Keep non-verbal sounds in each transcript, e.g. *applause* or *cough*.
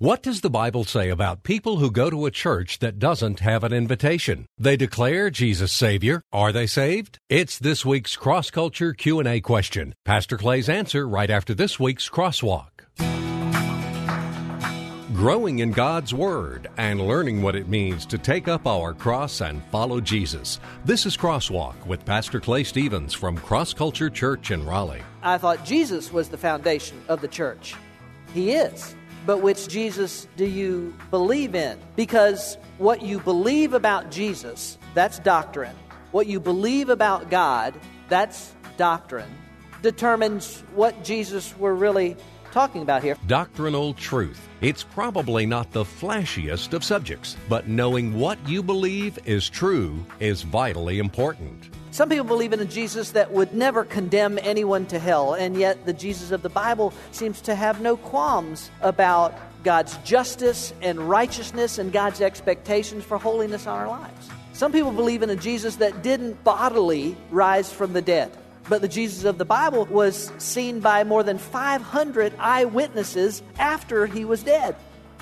What does the Bible say about people who go to a church that doesn't have an invitation? They declare Jesus Savior. Are they saved? It's this week's cross culture Q&A question. Pastor Clay's answer right after this week's crosswalk. Growing in God's Word and learning what it means to take up our cross and follow Jesus. This is Crosswalk with Pastor Clay Stevens from Cross Culture Church in Raleigh. I thought Jesus was the foundation of the church. He is. But which Jesus do you believe in? Because what you believe about Jesus, that's doctrine. What you believe about God, that's doctrine, determines what Jesus we're really talking about here. Doctrinal truth. It's probably not the flashiest of subjects, but knowing what you believe is true is vitally important. Some people believe in a Jesus that would never condemn anyone to hell, and yet the Jesus of the Bible seems to have no qualms about God's justice and righteousness and God's expectations for holiness on our lives. Some people believe in a Jesus that didn't bodily rise from the dead. But the Jesus of the Bible was seen by more than 500 eyewitnesses after he was dead.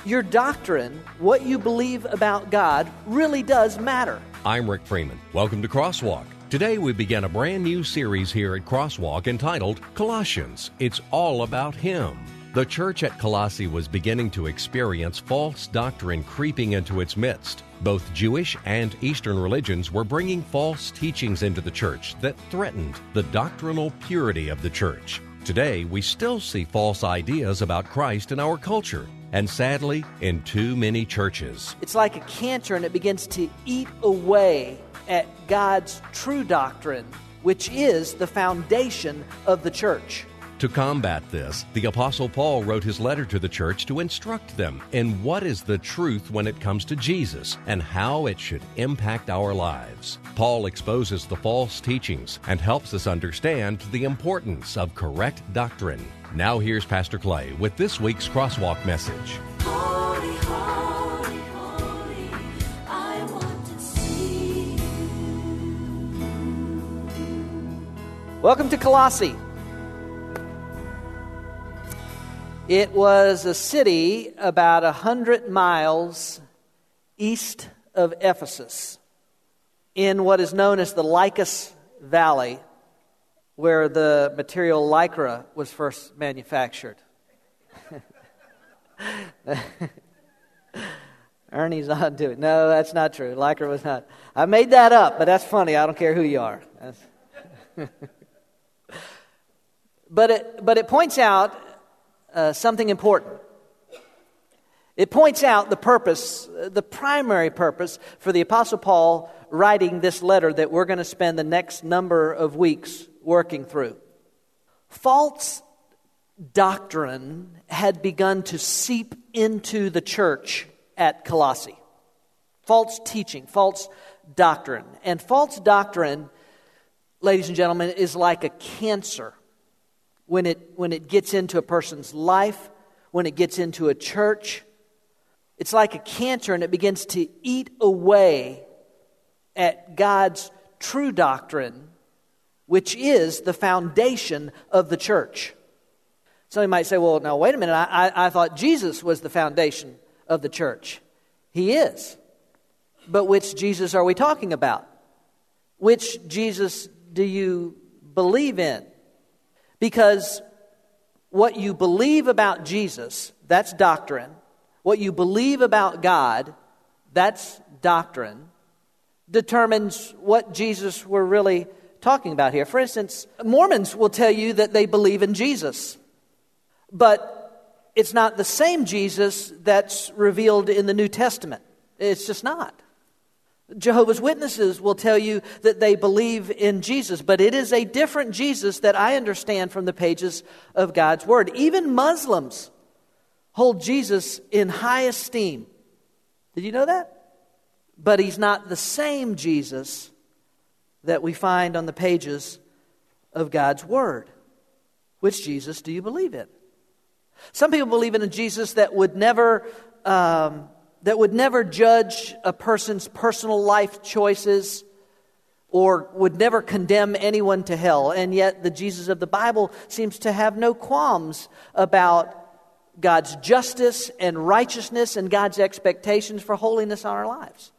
Your doctrine, what you believe about God, really does matter. I'm Rick Freeman. Welcome to Crosswalk. Today we begin a brand new series here at Crosswalk entitled Colossians. It's all about Him. The church at Colossae was beginning to experience false doctrine creeping into its midst. Both Jewish and Eastern religions were bringing false teachings into the church that threatened the doctrinal purity of the church. Today, we still see false ideas about Christ in our culture, and sadly, in too many churches. It's like a cancer and it begins to eat away at God's true doctrine, which is the foundation of the church. To combat this, the Apostle Paul wrote his letter to the church to instruct them in what is the truth when it comes to Jesus and how it should impact our lives. Paul exposes the false teachings and helps us understand the importance of correct doctrine. Now, here's Pastor Clay with this week's Crosswalk message. Holy, holy, Welcome to Colossae. It was a city about a hundred miles east of Ephesus in what is known as the Lycus Valley, where the material lycra was first manufactured. *laughs* Ernie's on to it. No, that's not true. Lycra was not. I made that up, but that's funny. I don't care who you are. *laughs* but, it, but it points out uh, something important. It points out the purpose, the primary purpose for the Apostle Paul writing this letter that we're going to spend the next number of weeks working through. False doctrine had begun to seep into the church at Colossae. False teaching, false doctrine. And false doctrine, ladies and gentlemen, is like a cancer when it, when it gets into a person's life, when it gets into a church. It's like a cancer and it begins to eat away at God's true doctrine, which is the foundation of the church. Somebody might say, well, now, wait a minute. I, I, I thought Jesus was the foundation of the church. He is. But which Jesus are we talking about? Which Jesus do you believe in? Because what you believe about Jesus, that's doctrine. What you believe about God, that's doctrine, determines what Jesus we're really talking about here. For instance, Mormons will tell you that they believe in Jesus, but it's not the same Jesus that's revealed in the New Testament. It's just not. Jehovah's Witnesses will tell you that they believe in Jesus, but it is a different Jesus that I understand from the pages of God's Word. Even Muslims hold Jesus in high esteem. Did you know that? But he's not the same Jesus that we find on the pages of God's Word. Which Jesus do you believe in? Some people believe in a Jesus that would never. Um, that would never judge a person's personal life choices or would never condemn anyone to hell. And yet, the Jesus of the Bible seems to have no qualms about God's justice and righteousness and God's expectations for holiness on our lives.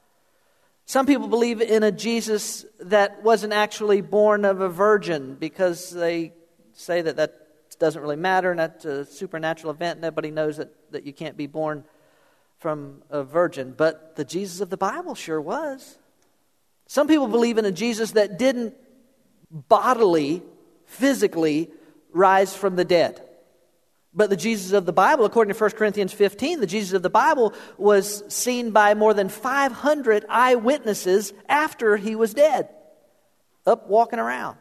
Some people believe in a Jesus that wasn't actually born of a virgin because they say that that doesn't really matter and that's a supernatural event. Nobody knows that, that you can't be born from a virgin. But the Jesus of the Bible sure was. Some people believe in a Jesus that didn't bodily, physically rise from the dead. But the Jesus of the Bible, according to 1 Corinthians 15, the Jesus of the Bible was seen by more than 500 eyewitnesses after he was dead, up walking around.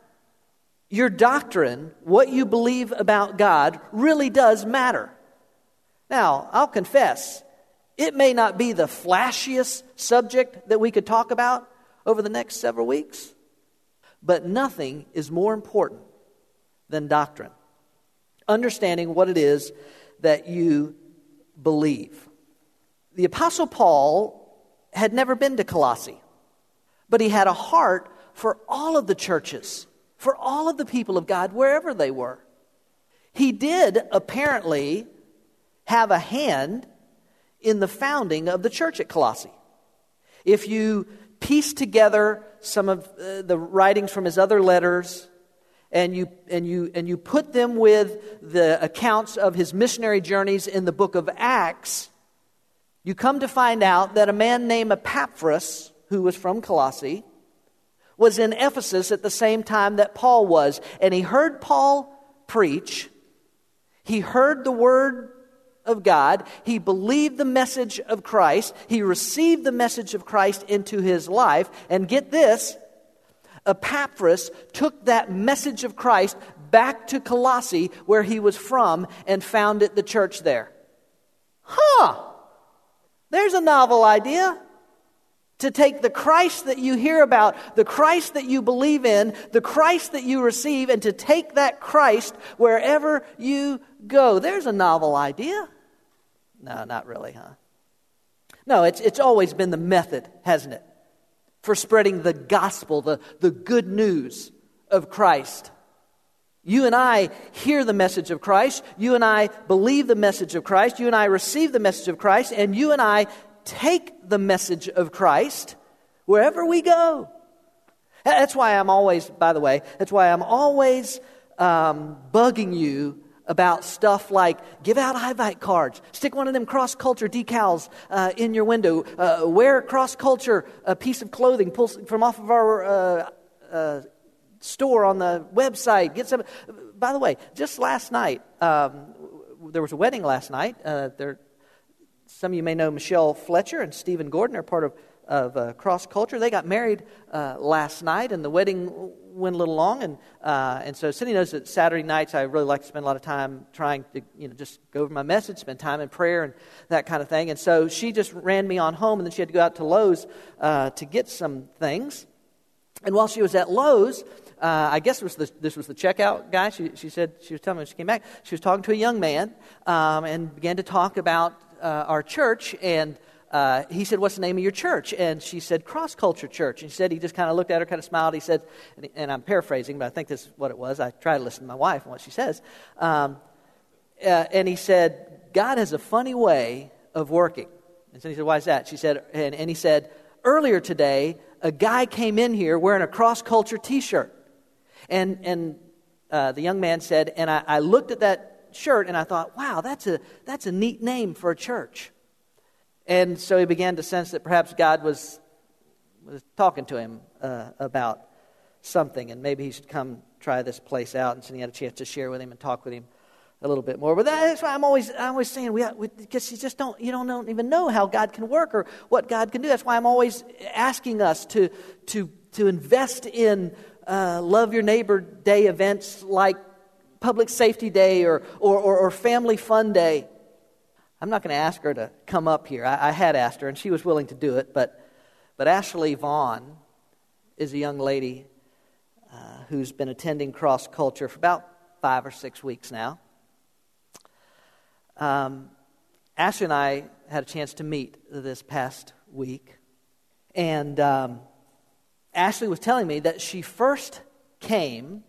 Your doctrine, what you believe about God, really does matter. Now, I'll confess, it may not be the flashiest subject that we could talk about over the next several weeks, but nothing is more important than doctrine understanding what it is that you believe. The Apostle Paul had never been to Colossae, but he had a heart for all of the churches, for all of the people of God, wherever they were. He did apparently have a hand in the founding of the church at Colossae. If you piece together some of uh, the writings from his other letters, and you, and, you, and you put them with the accounts of his missionary journeys in the book of Acts, you come to find out that a man named Epaphras, who was from Colossae, was in Ephesus at the same time that Paul was. And he heard Paul preach, he heard the word of God, he believed the message of Christ, he received the message of Christ into his life, and get this, Epaphras took that message of Christ back to Colossae, where he was from, and founded the church there. Huh! There's a novel idea. To take the Christ that you hear about, the Christ that you believe in, the Christ that you receive, and to take that Christ wherever you go. There's a novel idea. No, not really, huh? No, it's, it's always been the method, hasn't it? for spreading the gospel, the, the good news of Christ. You and I hear the message of Christ. You and I believe the message of Christ. You and I receive the message of Christ. And you and I take the message of Christ wherever we go. That's why I'm always, by the way, that's why I'm always um, bugging you about stuff like give out Invite cards, stick one of them cross culture decals uh, in your window, uh, wear cross culture a piece of clothing, pull from off of our uh, uh, store on the website. Get some. By the way, just last night, um, there was a wedding last night. Uh, there, some of you may know Michelle Fletcher and Stephen Gordon are part of of uh, cross culture. They got married uh, last night, and the wedding went a little long. And, uh, and so Cindy knows that Saturday nights I really like to spend a lot of time trying to you know, just go over my message, spend time in prayer, and that kind of thing. And so she just ran me on home, and then she had to go out to Lowe's uh, to get some things. And while she was at Lowe's, uh, I guess was the, this was the checkout guy. She, she said she was telling me when she came back. She was talking to a young man um, and began to talk about uh, our church and uh, he said, What's the name of your church? And she said, Cross Culture Church. And he said, He just kind of looked at her, kind of smiled. He said, and, and, I'm paraphrasing, but I think this is what it was. I try to listen to my wife and what she says. Um, uh, and he said, God has a funny way of working. And so he said, Why is that? She said, and, and he said, Earlier today, a guy came in here wearing a cross culture t shirt. And, and uh, the young man said, And I, I looked at that shirt and I thought, wow, that's a, that's a neat name for a church. And so he began to sense that perhaps God was, was talking to him uh, about something, and maybe he should come try this place out. And so he had a chance to share with him and talk with him a little bit more. But that's why I'm always, I'm always saying, we, because you just don't, you don't, don't even know how God can work or what God can do. That's why I'm always asking us to, to, to invest in uh, Love Your Neighbor Day events like Public Safety Day or, or, or, or Family Fun Day. I'm not going to ask her to come up here. I, I, had asked her, and she was willing to do it. But, but Ashley Vaughn is a young lady uh, who's been attending cross culture for about five or six weeks now. Um, Ashley and I had a chance to meet this past week. And um, Ashley was telling me that she first came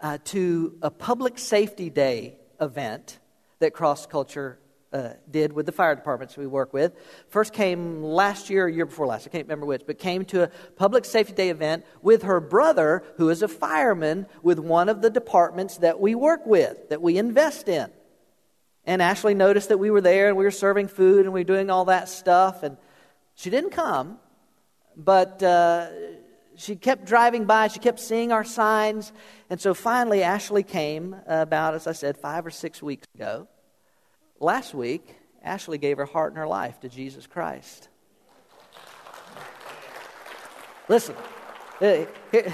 uh, to a public safety day event that Cross Culture uh, did with the fire departments we work with. First came last year, year before last, I can't remember which, but came to a public safety day event with her brother, who is a fireman with one of the departments that we work with, that we invest in. And Ashley noticed that we were there and we were serving food and we were doing all that stuff. And she didn't come, but uh, she kept driving by. She kept seeing our signs. And so finally, Ashley came about, as I said, five or six weeks ago. Last week, Ashley gave her heart and her life to Jesus Christ. Listen, *laughs* this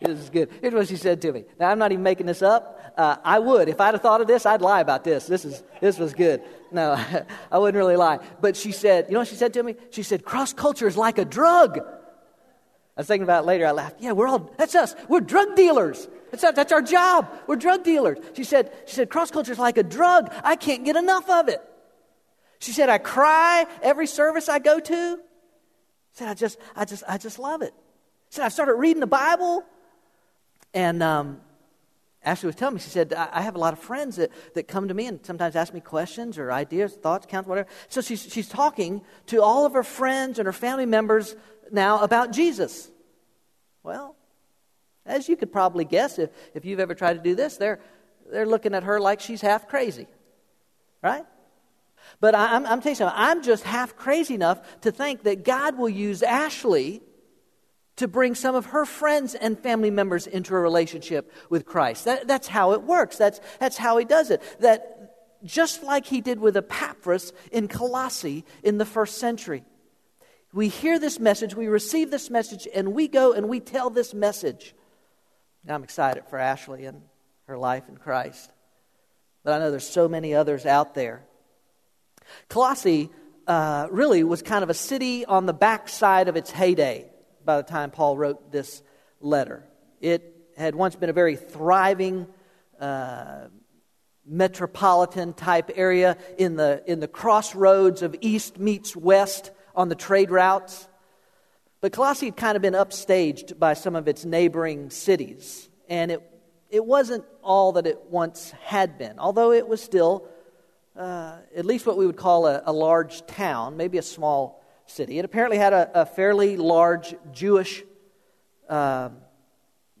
is good. Here's what she said to me. Now, I'm not even making this up. Uh, I would. If I'd have thought of this, I'd lie about this. This, is, this was good. No, *laughs* I wouldn't really lie. But she said, you know what she said to me? She said, cross culture is like a drug. I was thinking about it later. I laughed. Yeah, we're all, that's us. We're drug dealers. That's, our, that's our job. We're drug dealers. She said, she said, cross culture is like a drug. I can't get enough of it. She said, I cry every service I go to. She said, I just, I just, I just love it. She said, I started reading the Bible. And um, Ashley was telling me, she said, I, I have a lot of friends that, that come to me and sometimes ask me questions or ideas, thoughts, counts, whatever. So she's, she's talking to all of her friends and her family members now about Jesus. Well, as you could probably guess, if, if you've ever tried to do this, they're, they're looking at her like she's half crazy. Right? But I, am I'm telling you something, I'm just half crazy enough to think that God will use Ashley to bring some of her friends and family members into a relationship with Christ. That, that's how it works. That's, that's how he does it. That just like he did with Epaphras in Colossae in the first century. We hear this message, we receive this message, and we go and we tell this message. Now, I'm excited for Ashley and her life in Christ. But I know there's so many others out there. Colossae uh, really was kind of a city on the backside of its heyday by the time Paul wrote this letter. It had once been a very thriving uh, metropolitan type area in the, in the crossroads of east meets west on the trade routes. But Colossae had kind of been upstaged by some of its neighboring cities, and it, it wasn't all that it once had been, although it was still uh, at least what we would call a, a, large town, maybe a small city. It apparently had a, a fairly large Jewish uh,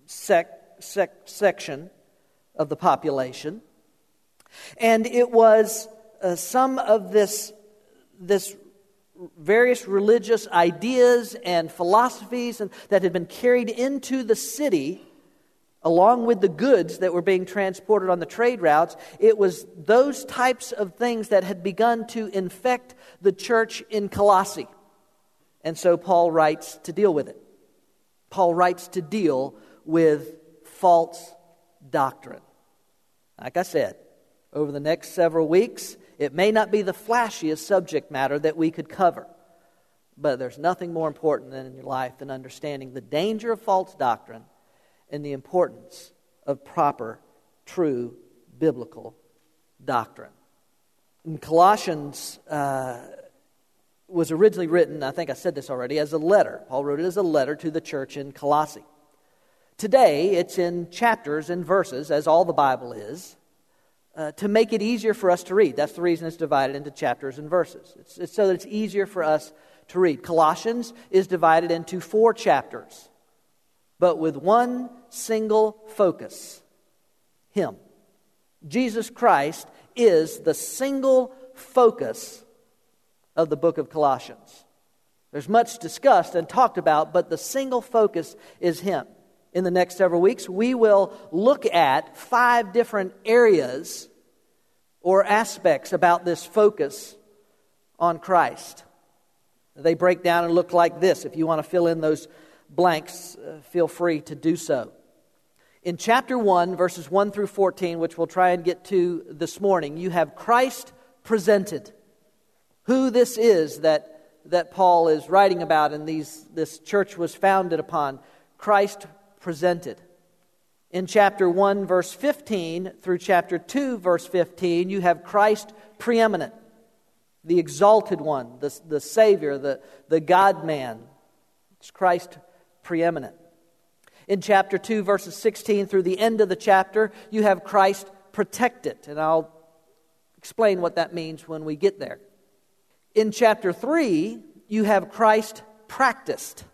sec, sec, section of the population. And it was uh, some of this, this various religious ideas and philosophies and, that had been carried into the city along with the goods that were being transported on the trade routes, it was those types of things that had begun to infect the church in Colossae. And so Paul writes to deal with it. Paul writes to deal with false doctrine. Like I said, over the next several weeks, it may not be the flashiest subject matter that we could cover, but there's nothing more important in your life than understanding the danger of false doctrine and the importance of proper, true, biblical doctrine. In Colossians uh, was originally written, I think I said this already, as a letter. Paul wrote it as a letter to the church in Colossae. Today, it's in chapters and verses, as all the Bible is uh, to make it easier for us to read. That's the reason it's divided into chapters and verses. It's, it's so that it's easier for us to read. Colossians is divided into four chapters, but with one single focus Him. Jesus Christ is the single focus of the book of Colossians. There's much discussed and talked about, but the single focus is Him in the next several weeks, we will look at five different areas or aspects about this focus on Christ. They break down and look like this. If you want to fill in those blanks, uh, feel free to do so. In chapter 1, verses 1 through 14, which we'll try and get to this morning, you have Christ presented. Who this is that, that Paul is writing about and these, this church was founded upon. Christ presented. In chapter 1, verse 15 through chapter 2, verse 15, you have Christ preeminent, the exalted one, the, the Savior, the, the God man. It's Christ preeminent. In chapter 2, verses 16 through the end of the chapter, you have Christ protected. And I'll explain what that means when we get there. In chapter 3, you have Christ practiced.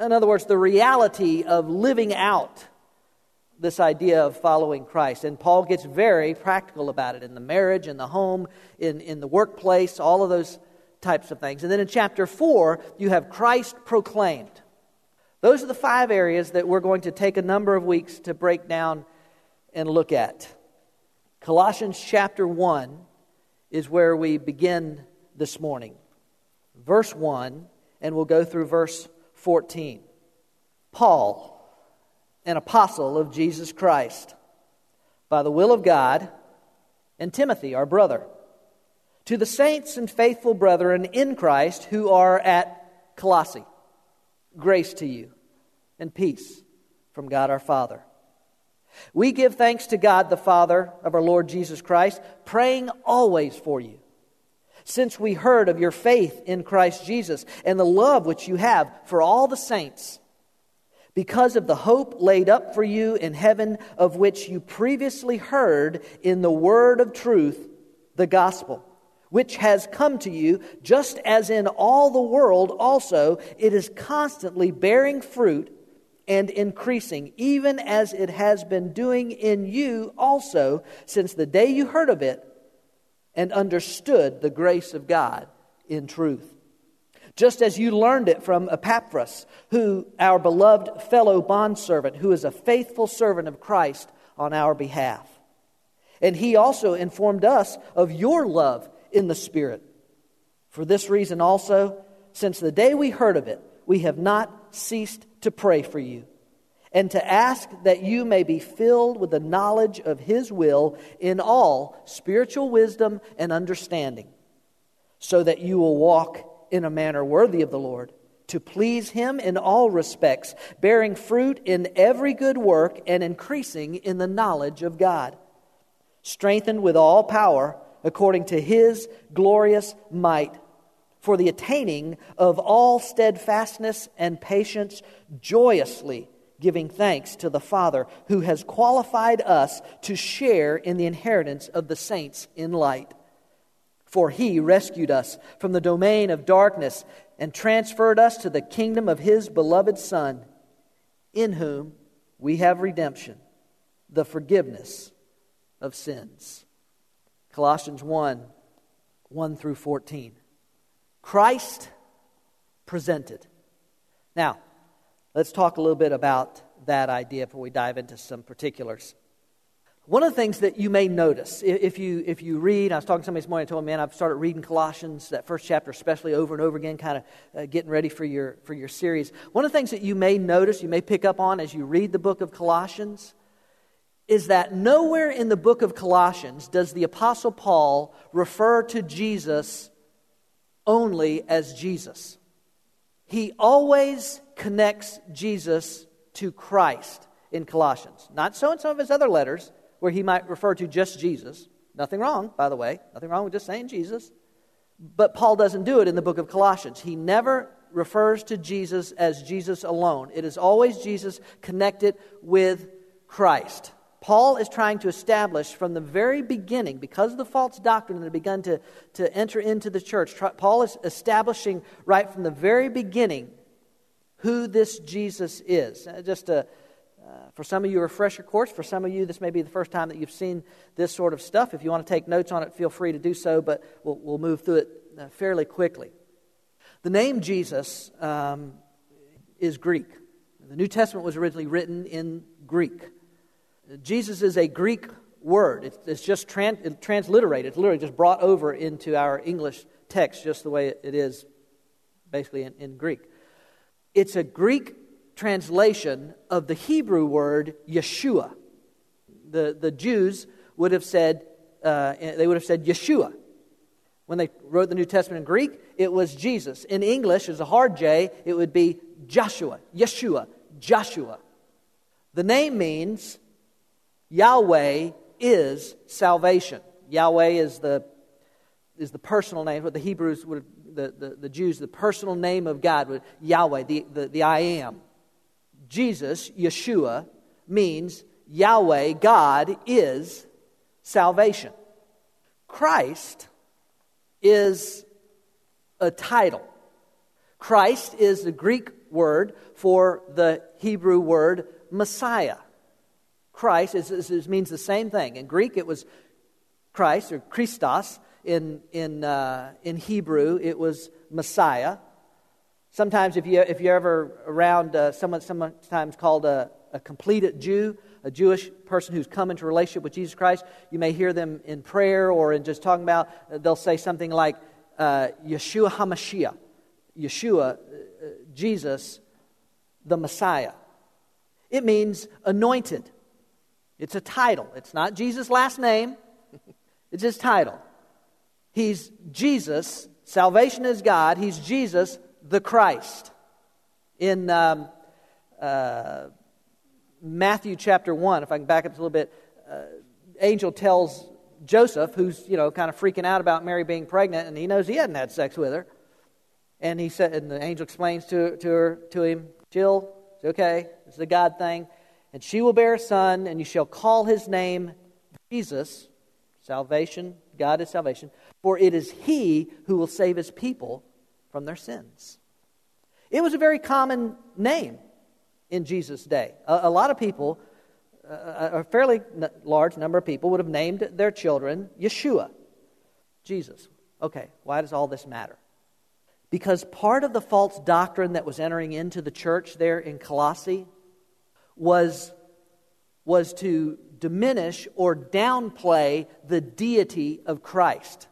In other words, the reality of living out this idea of following Christ. And Paul gets very practical about it in the marriage, in the home, in, in the workplace, all of those types of things. And then in chapter 4, you have Christ proclaimed. Those are the five areas that we're going to take a number of weeks to break down and look at. Colossians chapter 1 is where we begin this morning. Verse 1, and we'll go through verse 14. Paul, an apostle of Jesus Christ, by the will of God, and Timothy, our brother, to the saints and faithful brethren in Christ who are at Colossae, grace to you and peace from God our Father. We give thanks to God, the Father of our Lord Jesus Christ, praying always for you since we heard of your faith in Christ Jesus and the love which you have for all the saints, because of the hope laid up for you in heaven, of which you previously heard in the word of truth, the gospel, which has come to you, just as in all the world also, it is constantly bearing fruit and increasing, even as it has been doing in you also since the day you heard of it and understood the grace of God in truth. Just as you learned it from Epaphras, who our beloved fellow bondservant, who is a faithful servant of Christ on our behalf. And he also informed us of your love in the Spirit. For this reason also, since the day we heard of it, we have not ceased to pray for you and to ask that you may be filled with the knowledge of His will in all spiritual wisdom and understanding, so that you will walk in a manner worthy of the Lord, to please Him in all respects, bearing fruit in every good work and increasing in the knowledge of God, strengthened with all power according to His glorious might for the attaining of all steadfastness and patience joyously giving thanks to the Father who has qualified us to share in the inheritance of the saints in light. For he rescued us from the domain of darkness and transferred us to the kingdom of his beloved Son, in whom we have redemption, the forgiveness of sins. Colossians 1 1 through 14. Christ presented. Now, Let's talk a little bit about that idea before we dive into some particulars. One of the things that you may notice if you, if you read, I was talking to somebody this morning, I told them, man, I've started reading Colossians, that first chapter, especially over and over again, kind of uh, getting ready for your, for your series. One of the things that you may notice, you may pick up on as you read the book of Colossians, is that nowhere in the book of Colossians does the Apostle Paul refer to Jesus only as Jesus. He always connects Jesus to Christ in Colossians. Not so in some of his other letters, where he might refer to just Jesus. Nothing wrong, by the way. Nothing wrong with just saying Jesus. But Paul doesn't do it in the book of Colossians. He never refers to Jesus as Jesus alone, it is always Jesus connected with Christ. Paul is trying to establish from the very beginning, because of the false doctrine that had begun to, to enter into the church, Paul is establishing right from the very beginning who this Jesus is. Uh, just a, uh, for some of you, a refresher course. For some of you, this may be the first time that you've seen this sort of stuff. If you want to take notes on it, feel free to do so, but we'll, we'll move through it uh, fairly quickly. The name Jesus um, is Greek. The New Testament was originally written in Greek. Jesus is a Greek word. It's, it's just tran- transliterated. It's literally just brought over into our English text, just the way it is basically in, in Greek. It's a Greek translation of the Hebrew word Yeshua. The, the Jews would have said, uh, they would have said Yeshua. When they wrote the New Testament in Greek, it was Jesus. In English, as a hard J, it would be Joshua, Yeshua, Joshua. The name means Yahweh is salvation. Yahweh is the, is the personal name, what the Hebrews would the, the, the Jews, the personal name of God, Yahweh, the, the, the I am. Jesus, Yeshua, means Yahweh, God, is salvation. Christ is a title. Christ is the Greek word for the Hebrew word Messiah. Christ is, is, is, means the same thing. In Greek, it was Christ or Christos. In, in, uh, in Hebrew, it was Messiah. Sometimes, if, you, if you're ever around uh, someone sometimes called a, a completed Jew, a Jewish person who's come into relationship with Jesus Christ, you may hear them in prayer or in just talking about, uh, they'll say something like uh, Yeshua HaMashiach, Yeshua, uh, Jesus, the Messiah. It means anointed. It's a title. It's not Jesus' last name, *laughs* it's his title. He's Jesus. Salvation is God. He's Jesus, the Christ. In um, uh, Matthew chapter 1, if I can back up a little bit, uh, angel tells Joseph, who's, you know, kind of freaking out about Mary being pregnant, and he knows he hadn't had sex with her. And he said, and the angel explains to, to her, to him, Jill, it's okay, it's a God thing. And she will bear a son, and you shall call his name Jesus, salvation, God is salvation, for it is he who will save his people from their sins. It was a very common name in Jesus' day. A, a lot of people, uh, a fairly large number of people, would have named their children Yeshua, Jesus. Okay, why does all this matter? Because part of the false doctrine that was entering into the church there in Colossae was, was to diminish or downplay the deity of Christ.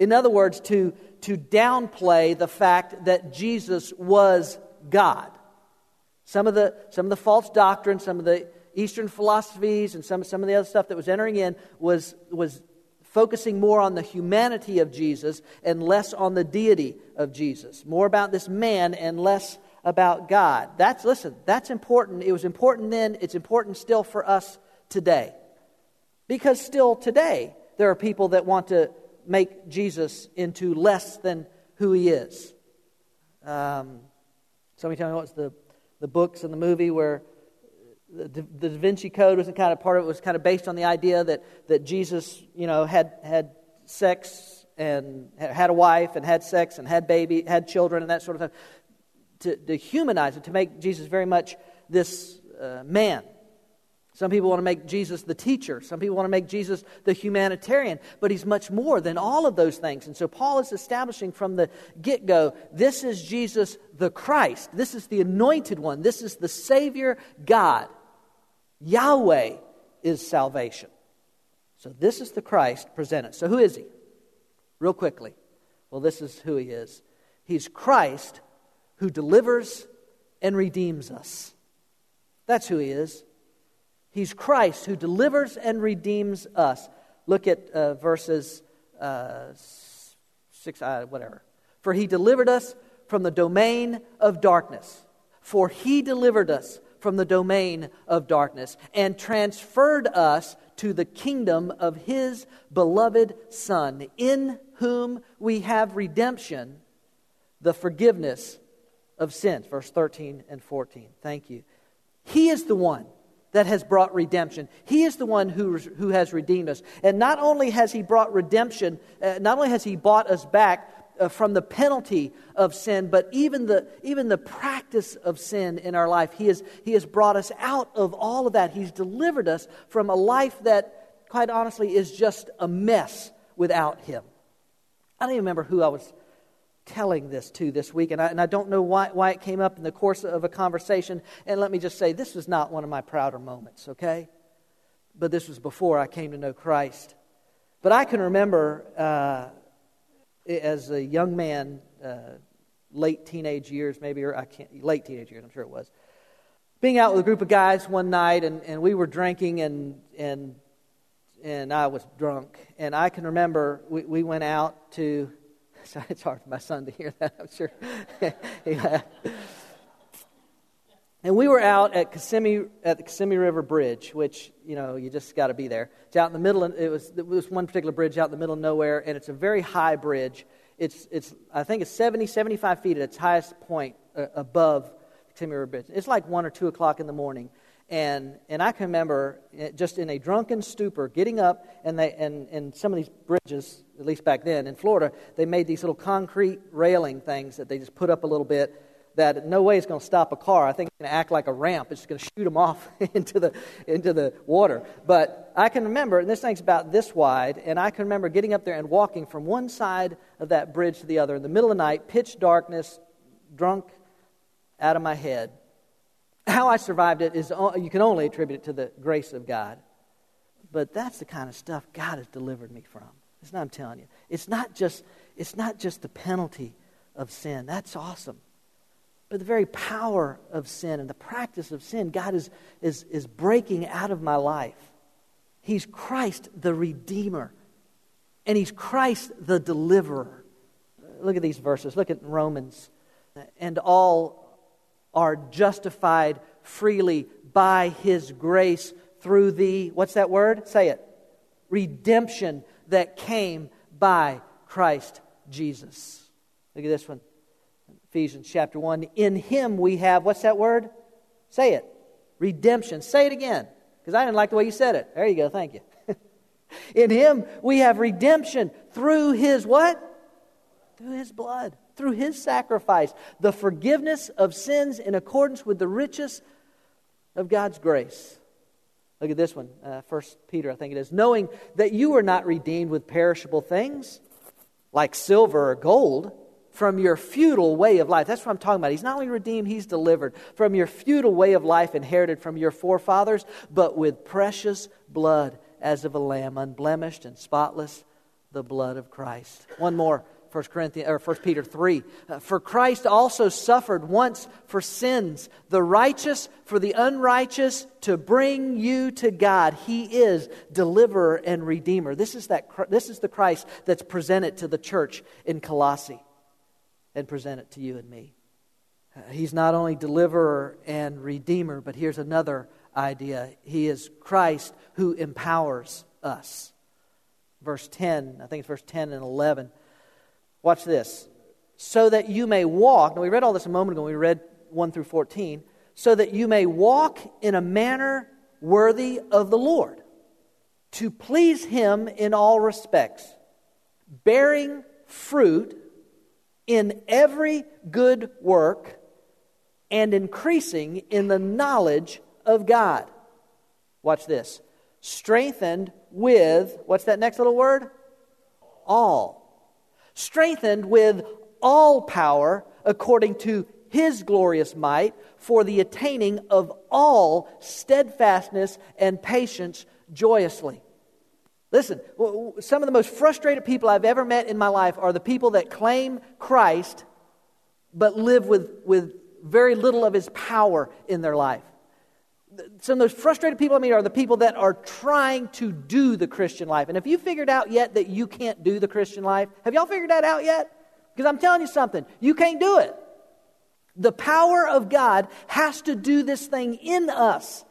In other words, to, to downplay the fact that Jesus was God. Some of the, some of the false doctrine, some of the Eastern philosophies, and some, some of the other stuff that was entering in was, was focusing more on the humanity of Jesus and less on the deity of Jesus. More about this man and less about God. That's, listen, that's important. It was important then, it's important still for us today. Because still today, there are people that want to make Jesus into less than who he is. Um, somebody tell me what's the the books and the movie where the, the Da Vinci Code was kind of part of it was kind of based on the idea that, that Jesus, you know, had, had sex and had a wife and had sex and had baby, had children and that sort of thing. To, to humanize it, to make Jesus very much this uh, man some people want to make Jesus the teacher. Some people want to make Jesus the humanitarian. But he's much more than all of those things. And so Paul is establishing from the get go this is Jesus the Christ. This is the anointed one. This is the Savior God. Yahweh is salvation. So this is the Christ presented. So who is he? Real quickly. Well, this is who he is. He's Christ who delivers and redeems us. That's who he is. He's Christ who delivers and redeems us. Look at uh, verses uh, 6, uh, whatever. For he delivered us from the domain of darkness. For he delivered us from the domain of darkness and transferred us to the kingdom of his beloved Son, in whom we have redemption, the forgiveness of sins. Verse 13 and 14. Thank you. He is the one that has brought redemption. He is the one who, who has redeemed us. And not only has He brought redemption, uh, not only has He bought us back uh, from the penalty of sin, but even the, even the practice of sin in our life. He has, he has brought us out of all of that. He's delivered us from a life that, quite honestly, is just a mess without Him. I don't even remember who I was telling this to this week, and I, and I don't know why, why it came up in the course of a conversation. And let me just say, this was not one of my prouder moments, okay? But this was before I came to know Christ. But I can remember uh, as a young man, uh, late teenage years, maybe, or I can't, late teenage years, I'm sure it was, being out with a group of guys one night, and, and we were drinking, and, and, and I was drunk. And I can remember we, we went out to *laughs* it's hard for my son to hear that, I'm sure. *laughs* and we were out at Kissimmee, at the Kissimmee River Bridge, which, you know, you just got to be there. It's out in the middle, of, it was, it was one particular bridge out in the middle of nowhere, and it's a very high bridge. It's, it's I think it's 70, 75 feet at its highest point uh, above the Kissimmee River Bridge. It's like 1 or 2 o'clock in the morning. And, and I can remember eh, just in a drunken stupor getting up, and, they, and, and some of these bridges, at least back then in Florida, they made these little concrete railing things that they just put up a little bit that no way is going to stop a car. I think it's going to act like a ramp. It's going to shoot them off *laughs* into the, into the water. But I can remember, and this thing's about this wide, and I can remember getting up there and walking from one side of that bridge to the other in the middle of the night, pitch darkness, drunk out of my head how I survived it is you can only attribute it to the grace of God. But that's the kind of stuff God has delivered me from. It's not, I'm telling you. It's not just, it's not just the penalty of sin. That's awesome. But the very power of sin and the practice of sin, God is, is, is breaking out of my life. He's Christ the Redeemer, and He's Christ the Deliverer. Look at these verses. Look at Romans. And all are justified freely by his grace through the, what's that word? Say it. Redemption that came by Christ Jesus. Look at this one. Ephesians chapter 1. In him we have, what's that word? Say it. Redemption. Say it again, because I didn't like the way you said it. There you go. Thank you. *laughs* In him we have redemption through his what? Through his blood through his sacrifice, the forgiveness of sins in accordance with the riches of God's grace. Look at this one, uh, First Peter, I think it is. Knowing that you are not redeemed with perishable things, like silver or gold, from your futile way of life. That's what I'm talking about. He's not only redeemed, he's delivered from your futile way of life inherited from your forefathers, but with precious blood as of a lamb, unblemished and spotless, the blood of Christ. One more 1 Corinthians or 1 Peter 3. Uh, for Christ also suffered once for sins, the righteous for the unrighteous to bring you to God. He is deliverer and redeemer. This is that this is the Christ that's presented to the church in Colossae and presented to you and me. Uh, he's not only deliverer and redeemer, but here's another idea. He is Christ who empowers us. Verse 10, I think it's verse 10 and 11. Watch this. So that you may walk. Now, we read all this a moment ago. We read 1 through 14. So that you may walk in a manner worthy of the Lord, to please Him in all respects, bearing fruit in every good work and increasing in the knowledge of God. Watch this. Strengthened with, what's that next little word? All strengthened with all power according to his glorious might for the attaining of all steadfastness and patience joyously. Listen, some of the most frustrated people I've ever met in my life are the people that claim Christ but live with, with very little of his power in their life some of those frustrated people I mean are the people that are trying to do the Christian life. And if you figured out yet that you can't do the Christian life, have y'all figured that out yet? Because I'm telling you something, you can't do it. The power of God has to do this thing in us.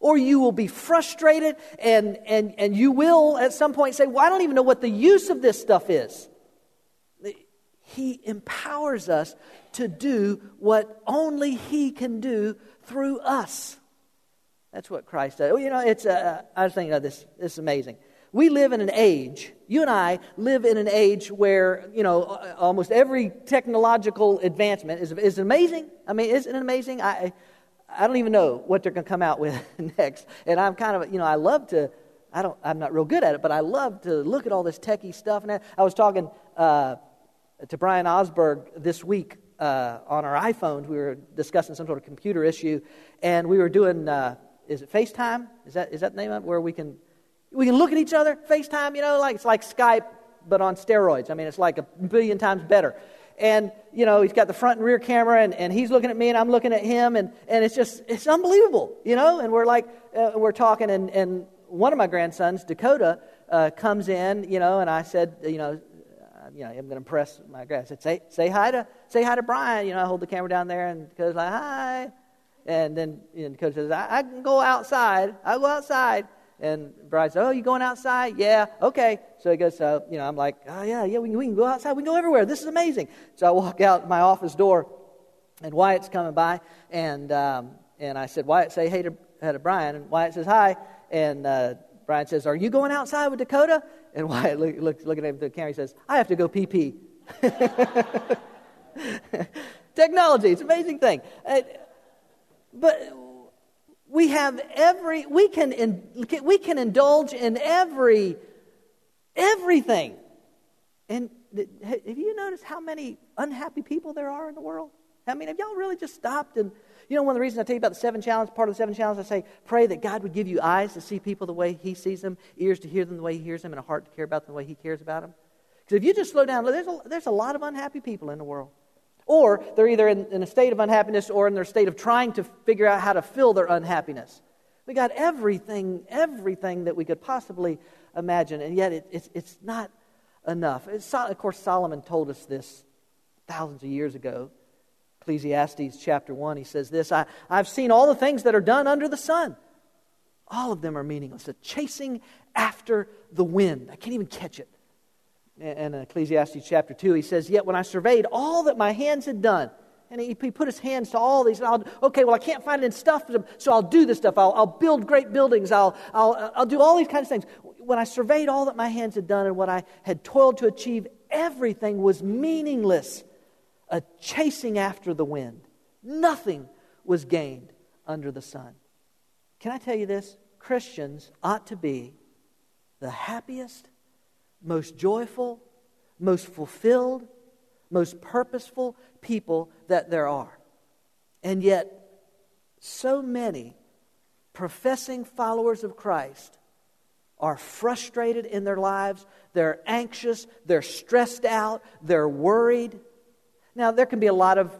Or you will be frustrated and, and, and you will at some point say, Well, I don't even know what the use of this stuff is. He empowers us to do what only He can do through us. That's what Christ does. You know, it's, uh, I was thinking of this. This is amazing. We live in an age, you and I live in an age where, you know, almost every technological advancement is, is amazing. I mean, isn't it amazing? I, I don't even know what they're going to come out with *laughs* next. And I'm kind of, you know, I love to, I don't, I'm not real good at it, but I love to look at all this techie stuff. And I was talking uh, to Brian Osberg this week uh, on our iPhones. We were discussing some sort of computer issue, and we were doing uh, is it FaceTime? Is that is that the name of it? Where we can we can look at each other, FaceTime, you know, like it's like Skype but on steroids. I mean, it's like a billion times better. And, you know, he's got the front and rear camera, and, and he's looking at me, and I'm looking at him, and, and it's just, it's unbelievable, you know? And we're like, uh, we're talking, and, and one of my grandsons, Dakota, uh, comes in, you know, and I said, you know, uh, you know, I'm going to impress my grand. I said, say, say hi to, say hi to Brian. You know, I hold the camera down there, and goes like, hi. And then you know, coach says, I, I can go outside. I'll go outside. And Brian says, Oh, you going outside? Yeah, okay. So he goes, So, you know, I'm like, Oh, yeah, yeah, we can, we can go outside. We can go everywhere. This is amazing. So I walk out my office door, and Wyatt's coming by, and, um, And I said, Wyatt, say hey to, hey to Brian. And Wyatt says, Hi. And uh, Brian says, Are you going outside with Dakota? And *laughs* Wyatt look, look, looking at the camera, he says, I have to go pee pee. *laughs* Technology, it's an amazing thing. Uh, but we have every, we can, in, we can indulge in every, everything. And have you noticed how many unhappy people there are in the world? I mean, have y'all really just stopped and you know, one of the reasons I tell you about the seven challenges, part of the seven challenges, I say, pray that God would give you eyes to see people the way He sees them, ears to hear them the way He hears them, and a heart to care about them the way He cares about them. Because if you just slow down, there's a, there's a lot of unhappy people in the world. Or they're either in, in a state of unhappiness or in their state of trying to figure out how to fill their unhappiness. We got everything, everything that we could possibly imagine, and yet it, it's, it's not enough. It's, of course, Solomon told us this thousands of years ago. Ecclesiastes chapter 1, he says this I, I've seen all the things that are done under the sun. All of them are meaningless. A chasing after the wind. I can't even catch it. And in Ecclesiastes chapter 2, he says, Yet when I surveyed all that my hands had done, and he, put his hands to all these, I'll, okay, well, I can't find it in stuff, so I'll do this stuff. I'll, I'll build great buildings. I'll, I'll, uh, I'll do all these kinds of things. When I surveyed all that my hands had done and what I had toiled to achieve, everything was meaningless a chasing after the wind. Nothing was gained under the sun. Can I tell you this? Christians ought to be the happiest, most joyful, most fulfilled, most purposeful people that there are. And yet, so many professing followers of Christ are frustrated in their lives. They're anxious. They're stressed out. They're worried. Now, there can be a lot of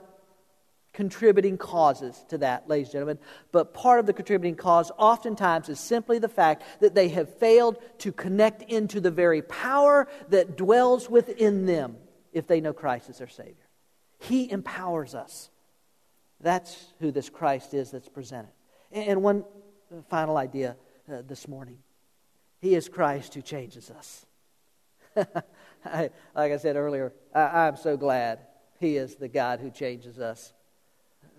contributing causes to that, ladies and gentlemen, but part of the contributing cause oftentimes is simply the fact that they have failed to connect into the very power that dwells within them if they know Christ as their Savior. He empowers us. That's who this Christ is that's presented. And one final idea uh, this morning He is Christ who changes us. *laughs* I, like I said earlier, I, I'm so glad he is the God who changes us.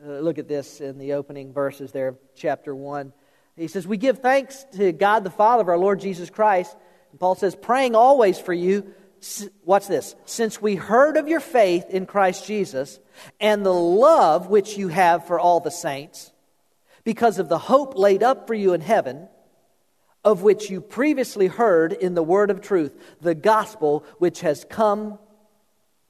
Uh, look at this in the opening verses there of chapter 1. He says, We give thanks to God the Father of our Lord Jesus Christ. And Paul says, Praying always for you. Watch this. Since we heard of your faith in Christ Jesus and the love which you have for all the saints, because of the hope laid up for you in heaven, of which you previously heard in the word of truth, the gospel which has come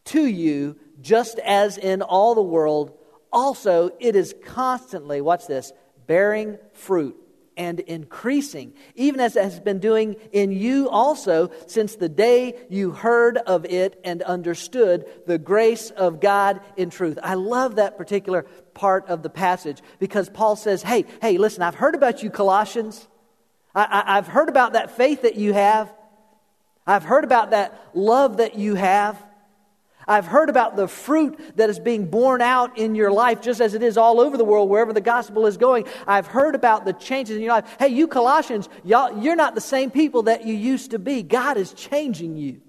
to you just as in all the world, also it is constantly, watch this, bearing fruit and increasing, even as it has been doing in you also since the day you heard of it and understood the grace of God in truth. I love that particular part of the passage because Paul says, Hey, hey, listen, I've heard about you, Colossians. I, have heard about that faith that you have. I've heard about that love that you have. I've heard about the fruit that is being borne out in your life, just as it is all over the world, wherever the gospel is going. I've heard about the changes in your life. Hey, you Colossians, y'all, you're not the same people that you used to be. God is changing you.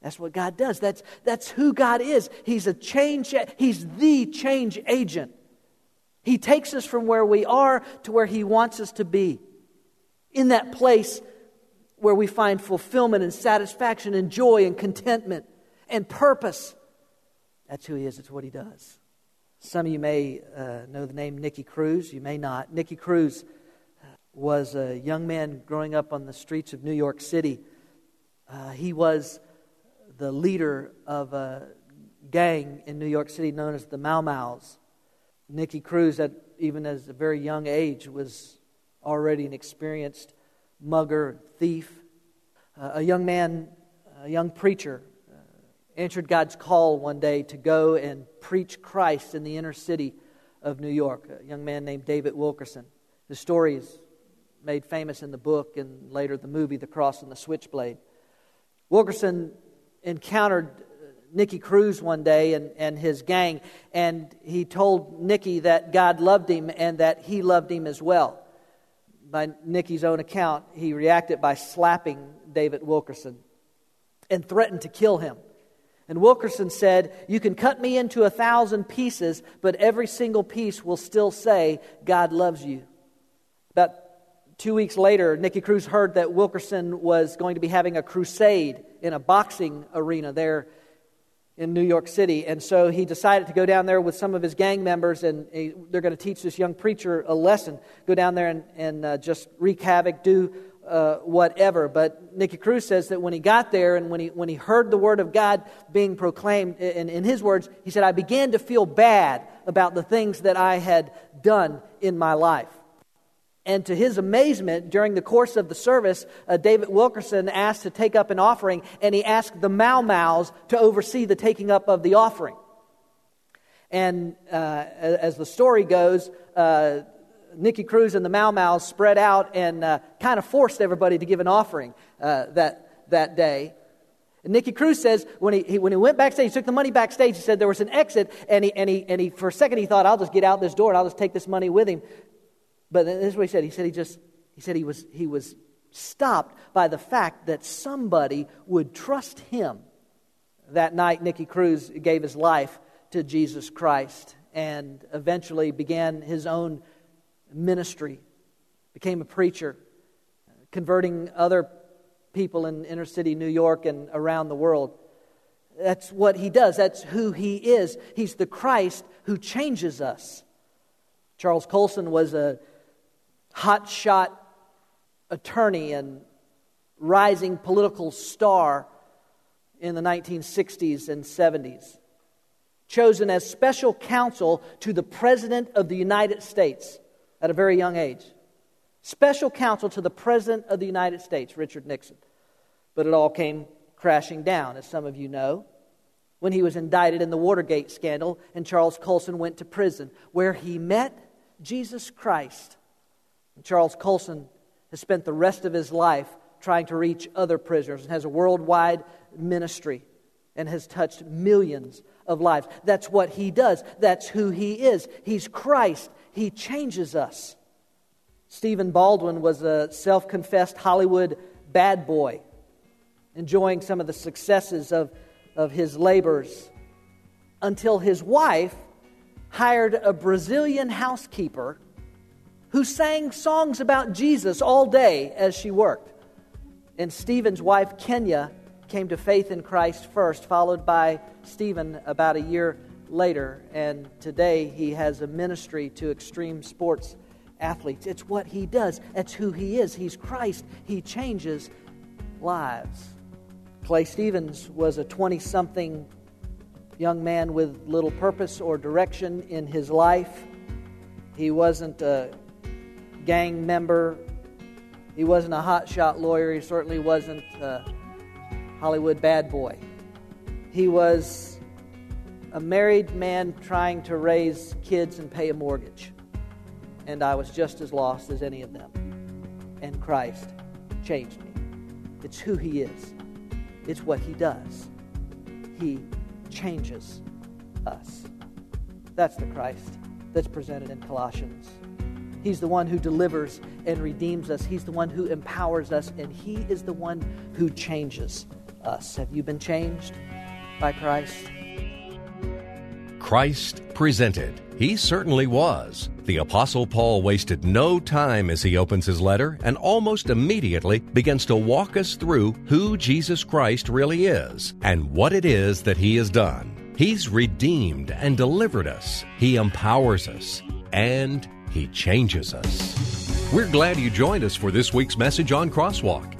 That's what God does. That's, that's who God is. He's a change, He's the change agent. He takes us from where we are to where He wants us to be. In that place where we find fulfillment and satisfaction and joy and contentment and purpose. That's who he is, it's what he does. Some of you may uh, know the name Nicky Cruz, you may not. Nicky Cruz uh, was a young man growing up on the streets of New York City. Uh, he was the leader of a gang in New York City known as the Mau Mau's. Nicky Cruz, at even as a very young age, was already an experienced mugger, thief. Uh, a young man, a young preacher, answered God's call one day to go and preach Christ in the inner city of New York. A young man named David Wilkerson. His story is made famous in the book and later the movie, The Cross and the Switchblade. Wilkerson encountered Nicky Cruz one day and, and his gang, and he told Nicky that God loved him and that he loved him as well. By Nicky's own account, he reacted by slapping David Wilkerson and threatened to kill him. And Wilkerson said, You can cut me into a thousand pieces, but every single piece will still say, God loves you. About two weeks later, Nicky Cruz heard that Wilkerson was going to be having a crusade in a boxing arena there in New York City. And so he decided to go down there with some of his gang members, and he, they're going to teach this young preacher a lesson. Go down there and, and uh, just wreak havoc, do uh, whatever. But Nicky Cruz says that when he got there and when he, when he heard the word of God being proclaimed, in, in his words, he said, I began to feel bad about the things that I had done in my life. And to his amazement, during the course of the service, uh, David Wilkerson asked to take up an offering, and he asked the Mau Mau's to oversee the taking up of the offering. And uh, as the story goes, Nicky Cruz and the Mau Mau's spread out and uh, kind of forced everybody to give an offering uh, that, that day. And Nicky Cruz says when he, he, when he went backstage, he took the money backstage, he said there was an exit, and, he, and, he, and he, for a second he thought, I'll just get out this door and I'll just take this money with him. But this is what he said. He said he just he said he was he was stopped by the fact that somebody would trust him. That night, Nicky Cruz gave his life to Jesus Christ and eventually began his own ministry, became a preacher, converting other people in inner city New York and around the world. That's what he does. That's who he is. He's the Christ who changes us. Charles Colson was a hotshot attorney and rising political star in the 1960s and 70s, chosen as special counsel to the President of the United States at a very young age. Special counsel to the President of the United States, Richard Nixon. But it all came crashing down, as some of you know, when he was indicted in the Watergate scandal and Charles Colson went to prison, where he met Jesus Christ Charles Colson has spent the rest of his life trying to reach other prisoners and has a worldwide ministry and has touched millions of lives. That's what he does. That's who he is. He's Christ. He changes us. Stephen Baldwin was a self confessed Hollywood bad boy, enjoying some of the successes of, of his labors until his wife hired a Brazilian housekeeper who sang songs about Jesus all day as she worked. And Stephen's wife, Kennya, came to faith in Christ first, followed by Stephen about a year later. And today he has a ministry to extreme sports athletes. It's what he does, it's who he is. He's Christ, he changes lives. Clay Stevens was a 20 something young man with little purpose or direction in his life. He wasn't a gang member. He wasn't a hotshot lawyer. He certainly wasn't a Hollywood bad boy. He was a married man trying to raise kids and pay a mortgage. And I was just as lost as any of them. And Christ changed me. It's who He is, it's what He does. He changes us. That's the Christ that's presented in Colossians. He's the one who delivers and redeems us. He's the one who empowers us, and He is the one who changes us. Have you been changed by Christ? Christ presented. He certainly was. The Apostle Paul wasted no time as he opens his letter and almost immediately begins to walk us through who Jesus Christ really is and what it is that he has done. He's redeemed and delivered us, he empowers us, and he changes us. We're glad you joined us for this week's message on Crosswalk.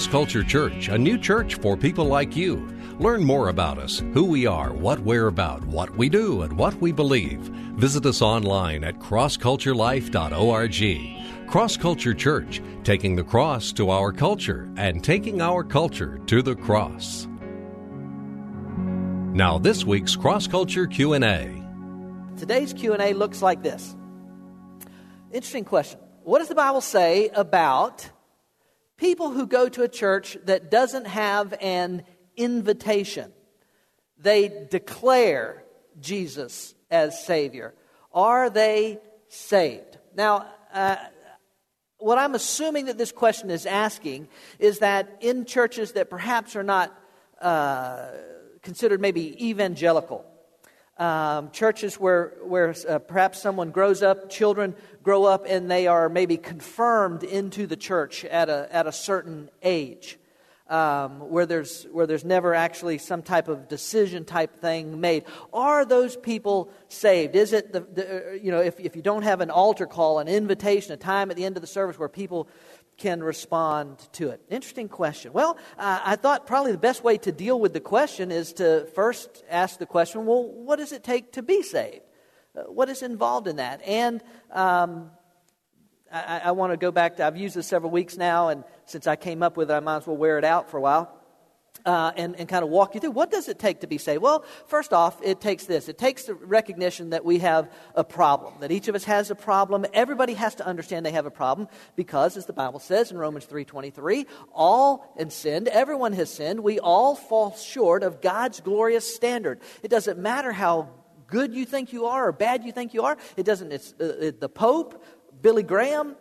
Cross Culture Church, a new church for people like you. Learn more about us, who we are, what we're about, what we do, and what we believe. Visit us online at crossculturelife.org. Cross Culture Church, taking the cross to our culture and taking our culture to the cross. Now this week's Cross Culture Q&A. Today's Q&A looks like this. Interesting question. What does the Bible say about people who go to a church that doesn't have an invitation? They declare Jesus as Savior. Are they saved? Now, uh, what I'm assuming that this question is asking is that in churches that perhaps are not uh, considered maybe evangelical, um, churches where, where uh, perhaps someone grows up, children grow up, and they are maybe confirmed into the church at a, at a certain age. Um, where there's where there's never actually some type of decision type thing made. Are those people saved? Is it the, the, uh, you know if if you don't have an altar call, an invitation, a time at the end of the service where people can respond to it? Interesting question. Well, uh, I thought probably the best way to deal with the question is to first ask the question well, what does it take to be saved? Uh, what is involved in that? And um, I, I want to go back to, I've used this several weeks now, and since I came up with it, I might as well wear it out for a while uh, and, and kind of walk you through. What does it take to be saved? Well first off it takes this. It takes the recognition that we have a problem that each of us has a problem. Everybody has to understand they have a problem because as the bible says in romans 3.23 all have sinned. Everyone has sinned. We all fall short of god's glorious standard. It doesn't matter how good you think you are or bad you think you are it doesn't it's uh, the pope billy graham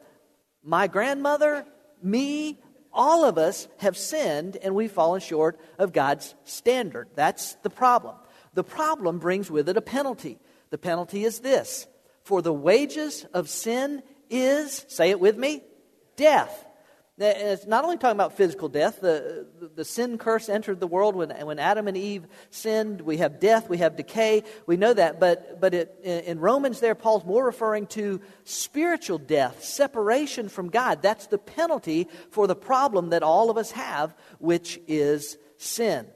my grandmother me all of us have sinned and we've fallen short of God's standard. That's the problem. The problem brings with it a penalty. The penalty is this For the wages of sin is, say it with me, death. It's not only talking about physical death. The, the sin curse entered the world when, when Adam and Eve sinned. We have death, we have decay. We know that. But, but it, in Romans, there, Paul's more referring to spiritual death, separation from God. That's the penalty for the problem that all of us have, which is sin.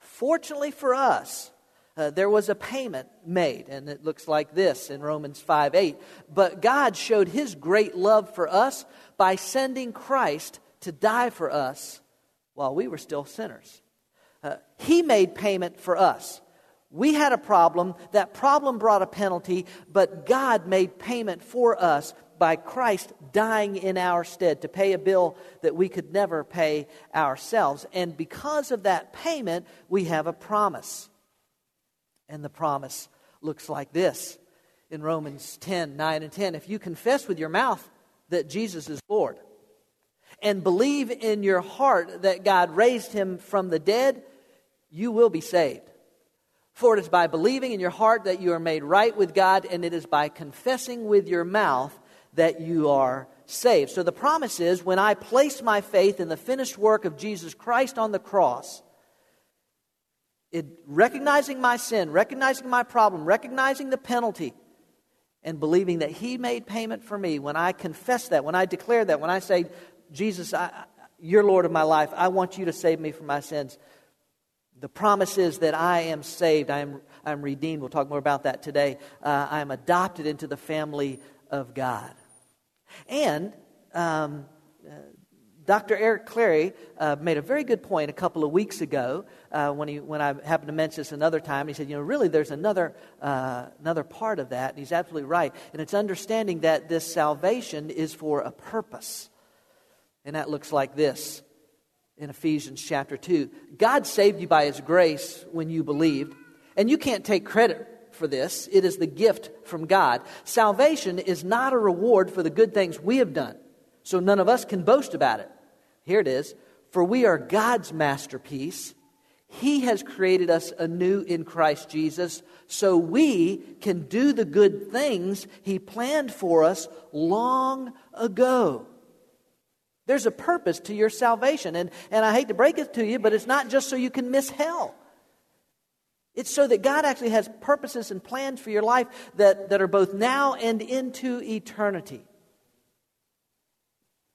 Fortunately for us, uh, there was a payment made, and it looks like this in Romans 5 8. But God showed his great love for us by sending Christ to die for us while we were still sinners. Uh, he made payment for us. We had a problem. That problem brought a penalty, but God made payment for us by Christ dying in our stead to pay a bill that we could never pay ourselves. And because of that payment, we have a promise. And the promise looks like this in Romans 10 9 and 10. If you confess with your mouth that Jesus is Lord and believe in your heart that God raised him from the dead, you will be saved. For it is by believing in your heart that you are made right with God, and it is by confessing with your mouth that you are saved. So the promise is when I place my faith in the finished work of Jesus Christ on the cross, it, recognizing my sin, recognizing my problem, recognizing the penalty, and believing that He made payment for me, when I confess that, when I declare that, when I say, Jesus, I, you're Lord of my life, I want you to save me from my sins, the promise is that I am saved, I am, I am redeemed. We'll talk more about that today. Uh, I am adopted into the family of God. And um, uh, Dr. Eric Clary uh, made a very good point a couple of weeks ago uh, when, he, when I happened to mention this another time. He said, You know, really, there's another, uh, another part of that. And he's absolutely right. And it's understanding that this salvation is for a purpose. And that looks like this in Ephesians chapter 2. God saved you by his grace when you believed. And you can't take credit for this, it is the gift from God. Salvation is not a reward for the good things we have done. So none of us can boast about it. Here it is. For we are God's masterpiece. He has created us anew in Christ Jesus so we can do the good things He planned for us long ago. There's a purpose to your salvation. And, and I hate to break it to you, but it's not just so you can miss hell. It's so that God actually has purposes and plans for your life that, that are both now and into eternity.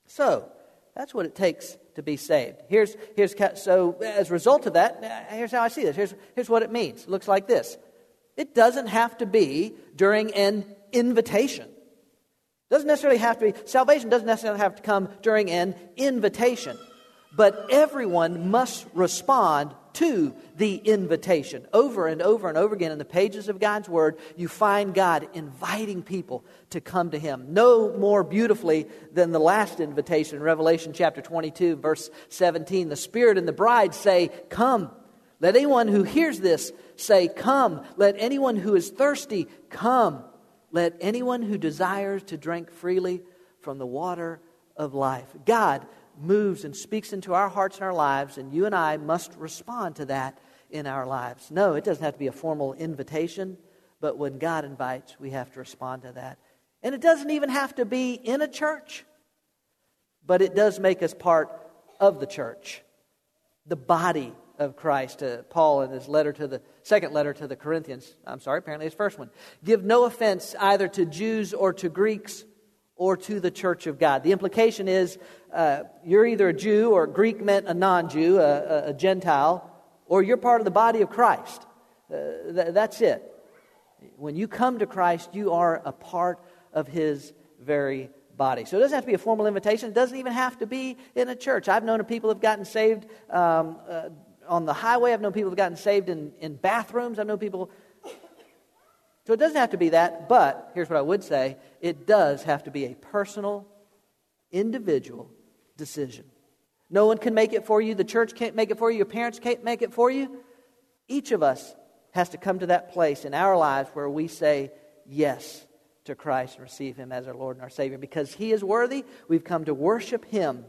So, That's what it takes to be saved. Here's, here's, so as a result of that, uh, here's how I see this. Here's, here's what it means. It looks like this. It doesn't have to be during an invitation. It Doesn't necessarily have to be, salvation doesn't necessarily have to come during an invitation. But everyone must respond to the invitation. Over and over and over again in the pages of God's Word, you find God inviting people to come to Him. No more beautifully than the last invitation in Revelation chapter 22, verse 17. The Spirit and the bride say, Come. Let anyone who hears this say, Come. Let anyone who is thirsty come. Let anyone who desires to drink freely from the water of life. God moves and speaks into our hearts and our lives, and you and I must respond to that in our lives. No, it doesn't have to be a formal invitation, but when God invites, we have to respond to that. And it doesn't even have to be in a church, but it does make us part of the church, the body of Christ. Uh, Paul, in his letter to the second letter to the Corinthians, I'm sorry, apparently his first one, give no offense either to Jews or to Greeks or to the church of God. The implication is uh, you're either a Jew or Greek meant a non Jew, a, a, Gentile, or you're part of the body of Christ. Uh, th- that's it. When you come to Christ, you are a part of his very body. So it doesn't have to be a formal invitation. It doesn't even have to be in a church. I've known people who have gotten saved um, uh, on the highway. I've known people who have gotten saved in, in bathrooms. I've known people so it doesn't have to be that, but here's what I would say it does have to be a personal, individual decision. No one can make it for you. The church can't make it for you. Your parents can't make it for you. Each of us has to come to that place in our lives where we say yes to Christ and receive Him as our Lord and our Savior. Because He is worthy, we've come to worship Him